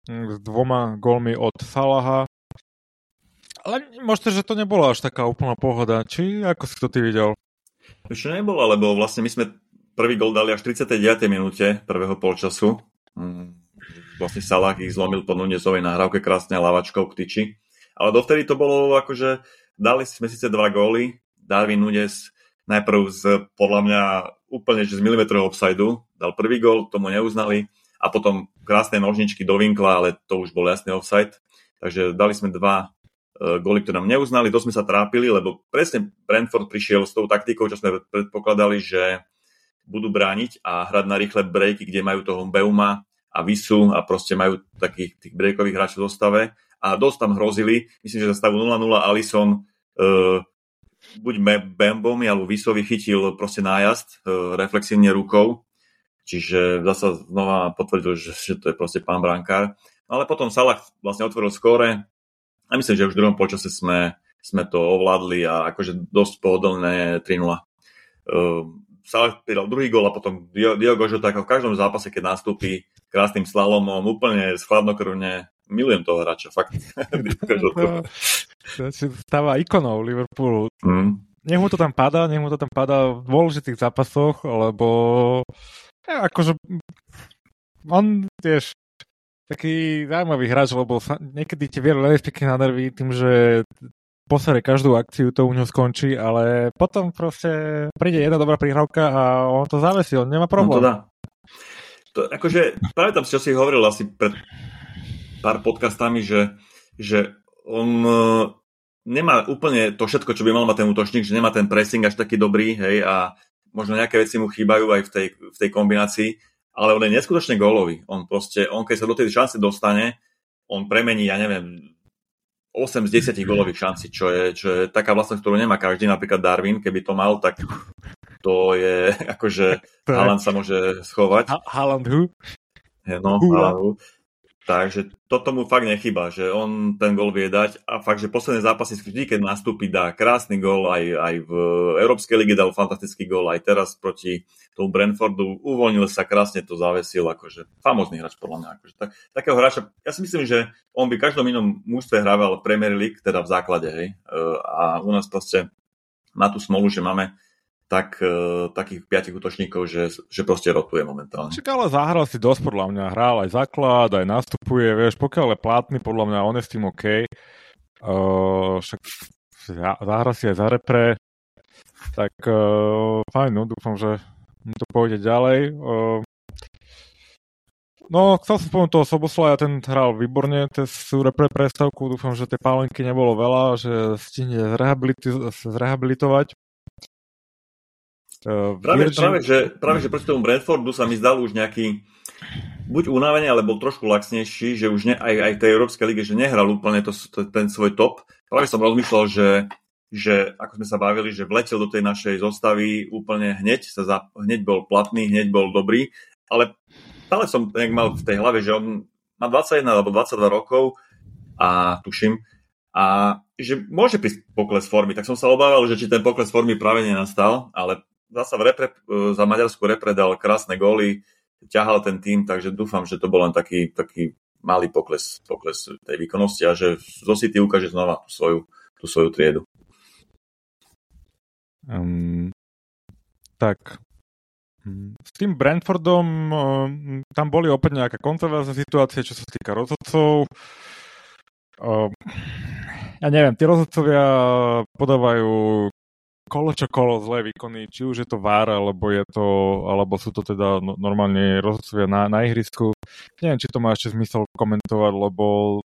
A: s dvoma gólmi od Salaha ale možno, že to nebolo až taká úplná pohoda. Či ako si to ty videl?
B: Ešte nebolo, lebo vlastne my sme prvý gol dali až v 39. minúte prvého polčasu. Mm, vlastne Salah ich zlomil po Nunezovej nahrávke krásne lavačkou k tyči. Ale dovtedy to bolo akože, dali sme síce dva góly, Darwin Nunez najprv z, podľa mňa, úplne že z milimetrov offsideu, dal prvý gól, tomu neuznali a potom krásne nožničky do vinkla, ale to už bol jasný offside. Takže dali sme dva góly, ktoré nám neuznali, to sme sa trápili, lebo presne Brentford prišiel s tou taktikou, čo sme predpokladali, že budú brániť a hrať na rýchle breaky, kde majú toho Beuma a Visu a proste majú takých tých breakových hráčov v zostave a dosť tam hrozili. Myslím, že za stavu 0-0 Alison uh, buď Bembomi alebo Visovi chytil proste nájazd uh, reflexívne rukou, čiže zasa znova potvrdil, že, že to je proste pán brankár. Ale potom Salah vlastne otvoril skóre, a myslím, že už v druhom počase sme, sme to ovládli a akože dosť pohodlné 3-0. Uh, ehm, Salah pridal druhý gol a potom Diogo Jota ako v každom zápase, keď nastúpi krásnym slalomom, úplne schladnokrvne, milujem toho hráča, fakt.
A: Stáva ikonou Liverpoolu. Mm. Nech mu to tam padá, nech mu to tam padá v dôležitých zápasoch, lebo ja, akože on tiež taký zaujímavý hráč, lebo niekedy ti vie pekne na nervy tým, že posere každú akciu, to u ňo skončí, ale potom proste príde jedna dobrá prihrávka a on to zavesí, on nemá problém. No to dá.
B: To, akože, tam si, čo si hovoril asi pred pár podcastami, že, že on uh, nemá úplne to všetko, čo by mal mať ten útočník, že nemá ten pressing až taký dobrý, hej, a možno nejaké veci mu chýbajú aj v tej, v tej kombinácii, ale on je neskutočne gólový. On proste, on keď sa do tej šance dostane, on premení, ja neviem, 8 z 10 gólových šancí, čo je, čo je taká vlastnosť, ktorú nemá každý, napríklad Darwin, keby to mal, tak to je, akože Haaland sa môže schovať.
A: Ha- Haaland who?
B: No, Haaland who. Takže toto mu fakt nechyba, že on ten gol vie dať a fakt, že posledné zápasy vždy, keď nastúpi, dá krásny gol, aj, aj v Európskej lige dal fantastický gol, aj teraz proti tomu Brentfordu uvoľnil sa, krásne to zavesil, akože famózny hráč podľa mňa. Akože, tak, takého hráča, ja si myslím, že on by v každom inom mužstve hrával Premier League, teda v základe, hej, e, a u nás proste má tú smolu, že máme tak uh, takých piatich útočníkov, že, že proste rotuje momentálne.
A: Však ale zahral si dosť podľa mňa, hral aj základ, aj nastupuje, vieš, pokiaľ je platný, podľa mňa on je s tým OK. Uh, však zahral si aj za repre, tak uh, fajn, no, dúfam, že to pôjde ďalej. Uh, No, chcel som spomenúť toho Soboslaja, ten hral výborne sú repre prestavku, dúfam, že tej pálenky nebolo veľa, že stihne zrehabilitovať.
B: Uh, práve, Virgin... práve, že, práve, že proti tomu Bradfordu sa mi zdal už nejaký buď unavený, ale bol trošku laxnejší, že už ne, aj, aj tej Európskej lige, že nehral úplne to, to, ten svoj top. Práve som rozmýšľal, že, že ako sme sa bavili, že vletel do tej našej zostavy úplne hneď, sa za, hneď bol platný, hneď bol dobrý, ale stále som nejak mal v tej hlave, že on má 21 alebo 22 rokov a tuším, a že môže prísť pokles formy, tak som sa obával, že či ten pokles formy práve nenastal, ale zasa v repre, za Maďarsku repre dal krásne góly, ťahal ten tým, takže dúfam, že to bol len taký, taký malý pokles, pokles tej výkonnosti a že zo City ukáže znova tú svoju, tú svoju triedu.
A: Um, tak, s tým Brentfordom um, tam boli opäť nejaké kontroverzné situácie, čo sa týka rozhodcov. Ja neviem, tí rozhodcovia podávajú kolo čo kolo zlé výkony, či už je to VAR, alebo, je to, alebo sú to teda no, normálne rozhodcovia na, na ihrisku. Neviem, či to má ešte zmysel komentovať, lebo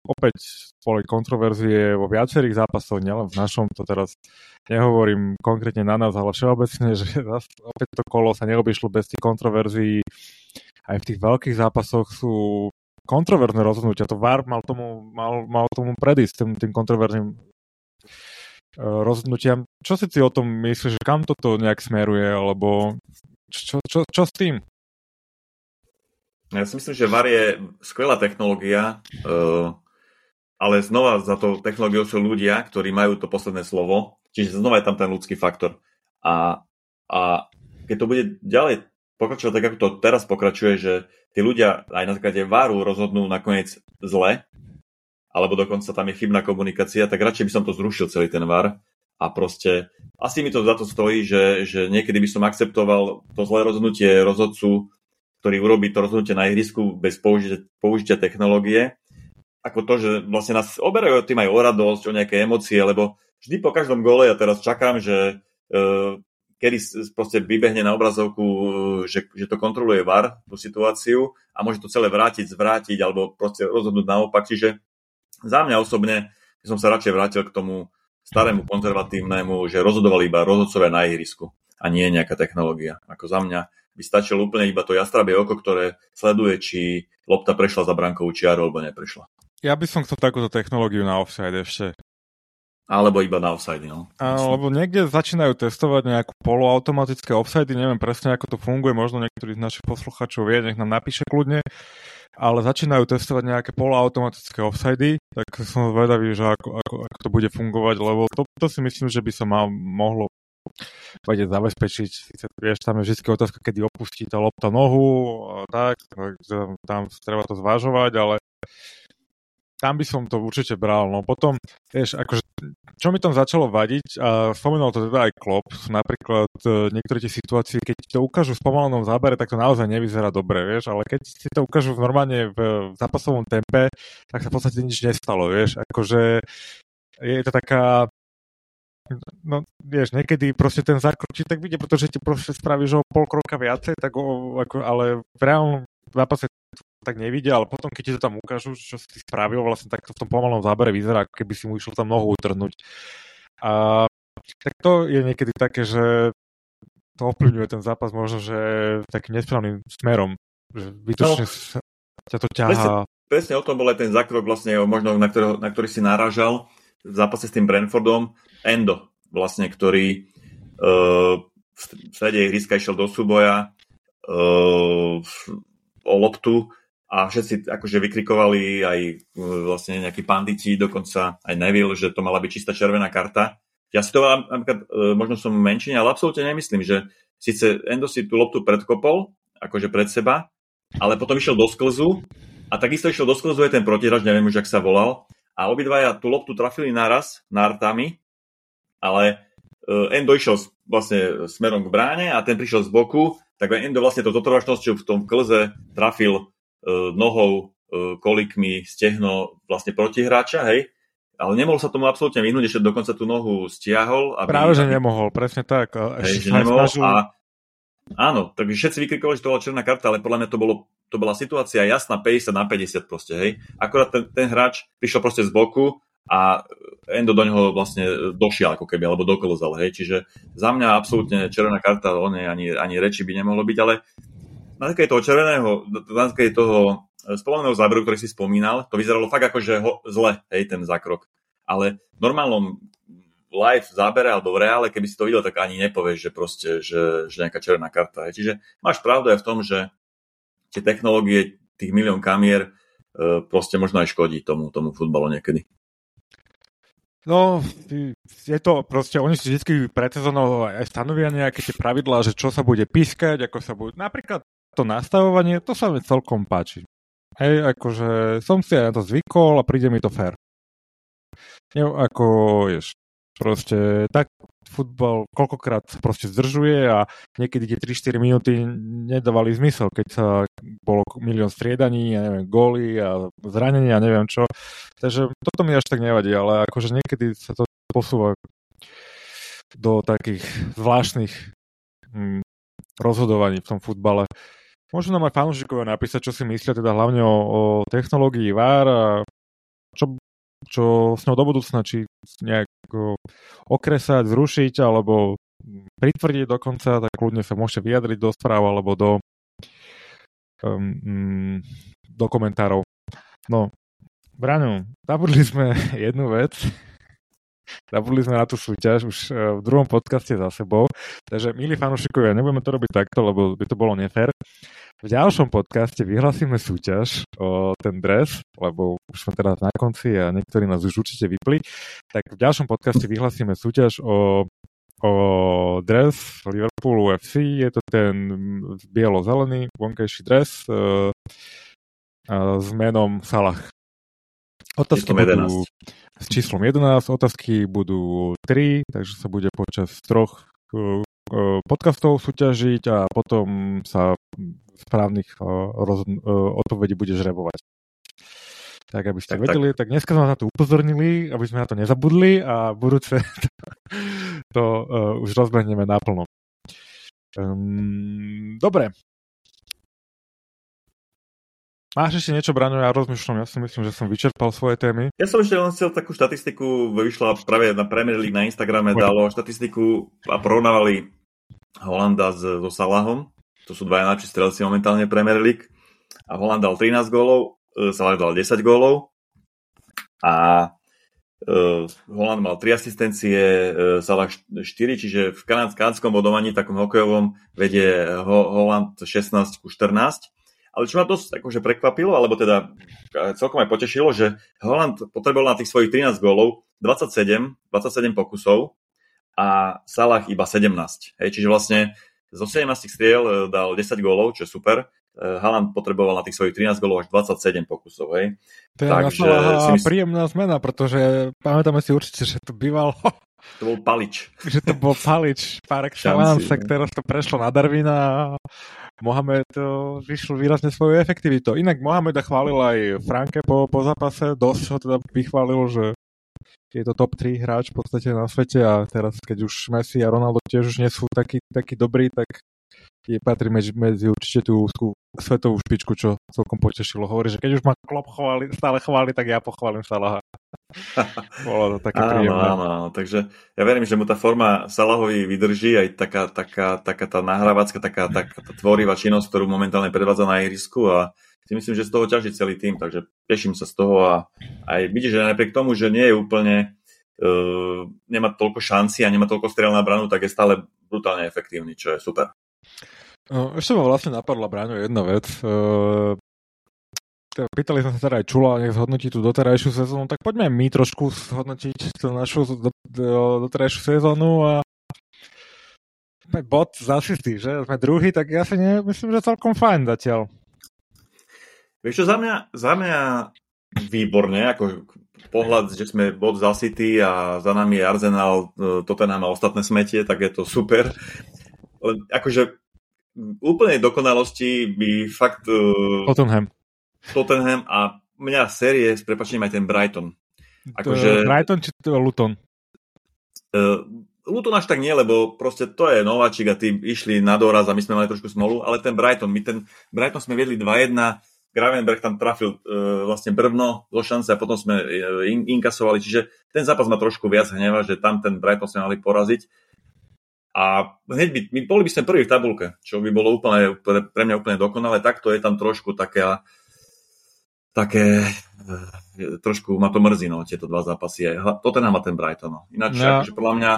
A: opäť boli kontroverzie vo viacerých zápasoch, nielen v našom, to teraz nehovorím konkrétne na nás, ale všeobecne, že opäť to kolo sa neobyšlo bez tých kontroverzií. Aj v tých veľkých zápasoch sú kontroverzné rozhodnutia. To VAR mal tomu, mal, mal tomu predísť, tým, tým kontroverzným rozhodnutiam. Čo si ty o tom myslíš, že kam toto nejak smeruje, alebo čo, čo, čo s tým?
B: Ja si myslím, že VAR je skvelá technológia, eh, ale znova za to technológiou sú ľudia, ktorí majú to posledné slovo, čiže znova je tam ten ľudský faktor. A, a keď to bude ďalej pokračovať tak, ako to teraz pokračuje, že tí ľudia aj na základe VARu rozhodnú nakoniec zle, alebo dokonca tam je chybná komunikácia, tak radšej by som to zrušil celý ten VAR a proste asi mi to za to stojí, že, že niekedy by som akceptoval to zlé rozhodnutie rozhodcu, ktorý urobí to rozhodnutie na ihrisku bez použitia, použitia technológie, ako to, že vlastne nás oberajú tým aj o radosť, o nejaké emócie, lebo vždy po každom gole ja teraz čakám, že uh, kedy proste vybehne na obrazovku, že, že to kontroluje VAR, tú situáciu a môže to celé vrátiť, zvrátiť alebo proste rozhodnúť naopak. Čiže za mňa osobne by som sa radšej vrátil k tomu starému konzervatívnemu, že rozhodovali iba rozhodcovia na ihrisku a nie nejaká technológia. Ako za mňa by stačilo úplne iba to jastrabie oko, ktoré sleduje, či lopta prešla za brankovú čiaru alebo neprešla.
A: Ja by som chcel takúto technológiu na offside ešte.
B: Alebo iba na offside, no.
A: Alebo niekde začínajú testovať nejakú poloautomatické offside, neviem presne, ako to funguje, možno niektorý z našich poslucháčov vie, nech nám napíše kľudne ale začínajú testovať nejaké poloautomatické offsidy, tak som zvedavý, že ako, ako, ako to bude fungovať, lebo to, to si myslím, že by sa mal, mohlo vedieť zabezpečiť. Sice, vieš, tam je vždy otázka, kedy opustí tá lopta nohu, a tak, takže tam treba to zvažovať, ale tam by som to určite bral. No potom, vieš, akože, čo mi tam začalo vadiť, a spomenul to teda aj Klopp, napríklad e, niektoré tie situácie, keď to ukážu v spomalenom zábere, tak to naozaj nevyzerá dobre, vieš, ale keď si to ukážu normálne v zápasovom tempe, tak sa v podstate nič nestalo, vieš, akože je to taká No, vieš, niekedy proste ten zakročí tak vidie, pretože ti proste spravíš o pol kroka viacej, tak o, ako, ale v reálnom zápase tak nevidia, ale potom, keď ti to tam ukážu, čo si spravil, vlastne tak to v tom pomalom zábere vyzerá, ako keby si mu išlo tam nohu utrhnúť. A tak to je niekedy také, že to ovplyvňuje ten zápas možno, že takým nesprávnym smerom, že vytočne no, ťa to ťahá.
B: Presne, presne o tom bol aj ten zákrok vlastne, možno na, ktorý, na ktorý si naražal v zápase s tým Brentfordom, Endo vlastne, ktorý uh, v strede ihriska išiel do súboja uh, o loptu a všetci akože vykrikovali aj e, vlastne nejakí panditi, dokonca aj Neville, že to mala byť čistá červená karta. Ja si to napríklad, e, možno som menšine, ale absolútne nemyslím, že síce Endo si tú loptu predkopol, akože pred seba, ale potom išiel do sklzu a takisto išiel do sklzu aj ten protihráč, neviem už, ak sa volal, a obidvaja tú loptu trafili naraz, nártami, ale e, Endo išiel vlastne smerom k bráne a ten prišiel z boku, tak Endo vlastne to zotrvačnosťou v tom klze trafil nohou, e, kolikmi stehno vlastne protihráča, hej, ale nemohol sa tomu absolútne vyhnúť, ešte dokonca tú nohu stiahol.
A: Aby, Práve, že nemohol, presne tak.
B: Hej, že nemohol snažil... a Áno, takže všetci vykrikovali, že to bola černá karta, ale podľa mňa to, bolo, to bola situácia jasná 50 na 50 proste, hej. Akorát ten, ten hráč prišiel proste z boku a Endo do neho vlastne došiel ako keby, alebo dokolozal, hej. Čiže za mňa absolútne červená karta, o nej ani, ani reči by nemohlo byť, ale na základe toho červeného, na základe toho spomaleného záberu, ktorý si spomínal, to vyzeralo fakt ako, že ho, zle, hej, ten zákrok. Ale v normálnom live zábere alebo v reále, keby si to videl, tak ani nepovieš, že proste, že, že nejaká červená karta. Hej. Čiže máš pravdu aj v tom, že tie technológie, tých milión kamier, e, proste možno aj škodí tomu, tomu futbalu niekedy.
A: No, je to proste, oni si vždy pred sezónou aj stanovia nejaké tie pravidlá, že čo sa bude pískať, ako sa bude, napríklad to nastavovanie, to sa mi celkom páči. Hej, akože som si aj na to zvykol a príde mi to fér. Nie, ako, vieš, proste tak futbal koľkokrát proste zdržuje a niekedy tie 3-4 minúty nedávali zmysel, keď sa bolo milión striedaní, ja neviem, góly a zranenia, neviem čo. Takže toto mi až tak nevadí, ale akože niekedy sa to posúva do takých zvláštnych hm, rozhodovaní v tom futbale. Môžu nám aj fanúšikovia napísať, čo si myslia teda hlavne o, o technológii VAR a čo, čo s ňou do budúcna, či nejak okresať, zrušiť alebo pritvrdiť dokonca, tak kľudne sa môžete vyjadriť do správ alebo do, um, do komentárov. No, Braňo, zabudli sme jednu vec. Zabudli sme na tú súťaž už e, v druhom podcaste za sebou. Takže, milí fanúšikovia, nebudeme to robiť takto, lebo by to bolo nefér. V ďalšom podcaste vyhlasíme súťaž o ten dres, lebo už sme teraz na konci a niektorí nás už určite vypli. Tak v ďalšom podcaste vyhlasíme súťaž o o dres Liverpoolu FC. Je to ten bielo-zelený vonkajší dres uh, uh, s menom Salah. Otázky budú s číslom 11, otázky budú 3, takže sa bude počas troch uh, podcastov súťažiť a potom sa správnych roz, odpovedí bude žrebovať. Tak aby ste tak, vedeli, tak. tak dneska sme na to upozornili, aby sme na to nezabudli a budúce to uh, už rozbehneme naplno. Um, dobre. Máš ešte niečo, Braňo? Ja rozmýšľam, ja si myslím, že som vyčerpal svoje témy.
B: Ja som ešte len chcel takú štatistiku, vyšla práve na Premier League na Instagrame, dalo štatistiku a porovnávali Holanda s, so Salahom. To sú dva najlepší strelci momentálne Premier League. A Holand dal 13 gólov, e, Salah dal 10 gólov. A Uh, Holand mal 3 asistencie, uh, Salah 4, čiže v kanadskom bodovaní, takom hokejovom, vedie Ho- Holand 16 ku 14. Ale čo ma dosť akože prekvapilo, alebo teda celkom aj potešilo, že Holand potreboval na tých svojich 13 gólov 27, 27 pokusov a Salah iba 17. Hej, čiže vlastne zo 17 striel dal 10 gólov, čo je super. Eh, Haaland potreboval na tých svojich 13 golov až 27 pokusov, hej.
A: To je Takže, si mysl... príjemná zmena, pretože pamätáme si určite, že to býval
B: to bol Palič.
A: že to bol Palič par excellence, no. teraz to prešlo na Darwina Mohamed vyšiel výrazne svoju efektivitu. Inak Mohameda chválil aj Franke po, po zápase, dosť ho teda vychválil, že je to top 3 hráč v podstate na svete a teraz keď už Messi a Ronaldo tiež už nie sú takí, takí dobrí, tak je, patrí medzi, medzi určite tú úzkú svetovú špičku, čo celkom potešilo. Hovorí, že keď už ma Klopp chváli, stále chváli, tak ja pochválim Salaha. Bolo to také áno, príjemné.
B: Áno, áno, takže ja verím, že mu tá forma Salahovi vydrží, aj taká, taká, taká tá nahrávacká, taká, taká tá tvorivá činnosť, ktorú momentálne predvádza na ihrisku a si myslím, že z toho ťaží celý tým, takže teším sa z toho a aj vidíš, že napriek tomu, že nie je úplne uh, nemá toľko šanci a nemá toľko strel na branu, tak je stále brutálne efektívny, čo je super.
A: No, ešte ma vlastne napadla, Braňo, jedna vec. Uh, pýtali sme sa teda aj Čula, nech zhodnotí tú doterajšiu sezónu, tak poďme my trošku zhodnotiť tú našu do, do, doterajšiu sezónu a sme bod z asisty, že? Sme druhý, tak ja si ne, myslím, že celkom fajn zatiaľ.
B: Vieš čo, za mňa, za mňa výborne, ako pohľad, že sme bod za City a za nami je Arsenal, e, Tottenham a ostatné smetie, tak je to super. Len akože úplnej dokonalosti by fakt... Uh,
A: Tottenham.
B: Tottenham a mňa série s prepačením aj ten Brighton.
A: Akože, Brighton či to Luton?
B: Uh, Luton až tak nie, lebo proste to je nováčik a tí išli na doraz a my sme mali trošku smolu, ale ten Brighton, my ten Brighton sme viedli 2-1, Gravenberg tam trafil uh, vlastne brvno zo šance a potom sme uh, in, inkasovali, čiže ten zápas ma trošku viac hneva, že tam ten Brighton sme mali poraziť. a hneď by, my boli by sme prví v tabulke, čo by bolo úplne, pre, pre mňa úplne dokonalé. Takto je tam trošku také, také e, trošku ma to mrzí, no, tieto dva zápasy. Toto nám má ten Brighton. No. Ináč, no. akože podľa mňa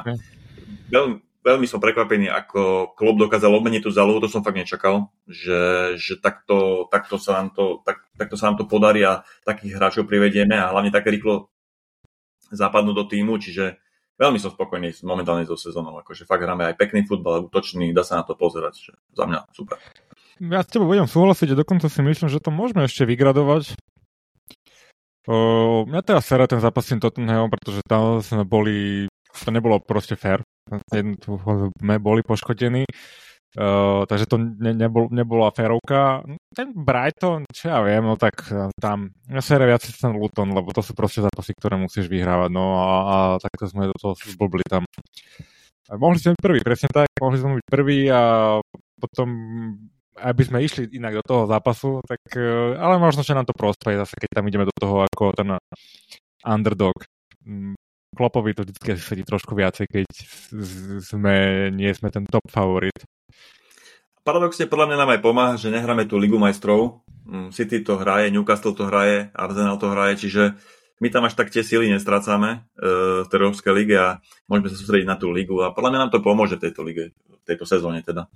B: veľmi, veľmi som prekvapený, ako klub dokázal obmeniť tú zálohu, to som fakt nečakal, že, že takto, takto, sa nám to, tak, takto sa nám to podarí a takých hráčov privedieme a hlavne také rýchlo zapadnú do týmu, čiže veľmi som spokojný momentálne so sezónou. Akože fakt hráme aj pekný futbal, útočný, dá sa na to pozerať. Že za mňa super.
A: Ja s tebou budem súhlasiť a dokonca si myslím, že to môžeme ešte vygradovať. O, mňa teraz sere ten zápas s Tottenhamom, pretože tam sme boli, to nebolo proste fair. Sme boli poškodení. Uh, takže to ne, nebol, nebola férovka. Ten Brighton, čo ja viem, no tak uh, tam ja sere viac ten Luton, lebo to sú proste zápasy, ktoré musíš vyhrávať, no a, a takto sme do toho zblbli tam. A mohli sme byť prvý, presne tak, mohli sme byť prvý a potom aby sme išli inak do toho zápasu, tak, uh, ale možno, že nám to prospeje zase, keď tam ideme do toho ako ten underdog. Mm, Klopovi to vždy sedí trošku viacej, keď sme, nie sme ten top favorit
B: paradoxne podľa mňa nám aj pomáha, že nehráme tú Ligu majstrov. Mm, City to hraje, Newcastle to hraje, Arsenal to hraje, čiže my tam až tak tie sily nestrácame e, v tej Európskej lige a môžeme sa sústrediť na tú ligu a podľa mňa nám to pomôže v tejto lige, v tejto sezóne teda.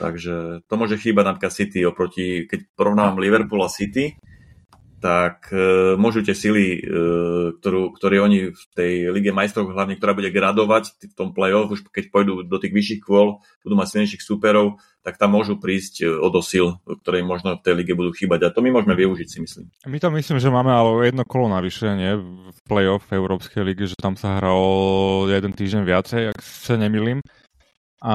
B: Takže to môže chýbať napríklad City oproti, keď porovnávam Liverpool a City, tak e, môžu tie sily, e, ktoré oni v tej Lige majstrov, hlavne ktorá bude gradovať v tom play-off, už keď pôjdu do tých vyšších kvôl, budú mať silnejších súperov, tak tam môžu prísť e, o dosil, ktoré možno v tej lige budú chýbať. A to my môžeme využiť, si myslím.
A: My to myslím, že máme ale jedno kolo navyše, nie? V play-off Európskej lige, že tam sa hralo jeden týždeň viacej, ak sa nemilím. A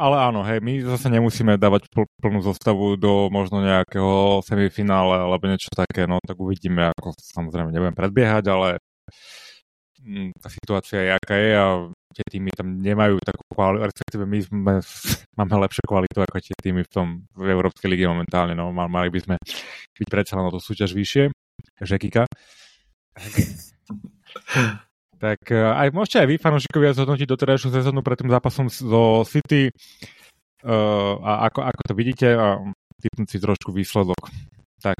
A: ale áno, hej, my zase nemusíme dávať pl- plnú zostavu do možno nejakého semifinále alebo niečo také, no tak uvidíme, ako samozrejme nebudem predbiehať, ale mm, tá situácia je, aká je a tie týmy tam nemajú takú kvalitu, respektíve my sme, máme lepšiu kvalitu ako tie týmy v tom v Európskej lige momentálne, no mali by sme byť predsa len o tú súťaž vyššie, Žekika. Tak e, aj môžete aj vy, fanúšikovia, zhodnotiť doterajšiu sezónu pred tým zápasom zo City uh, a ako, ako to vidíte a typnúť si trošku výsledok. Tak,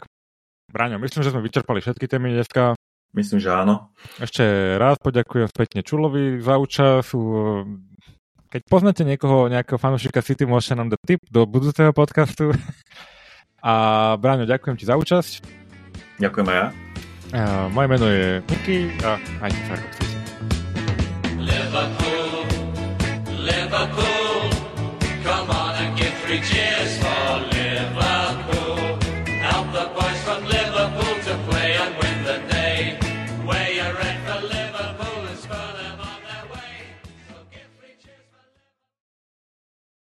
A: Braňo, myslím, že sme vyčerpali všetky témy dneska.
B: Myslím, že áno.
A: Ešte raz poďakujem spätne Čulovi za účasť. Keď poznáte niekoho, nejakého fanúšika City, môžete nám dať tip do budúceho podcastu. A Braňo, ďakujem ti za účasť.
B: Ďakujem aj ja.
A: Uh, moje meno je Miky a majte sa ako chcete.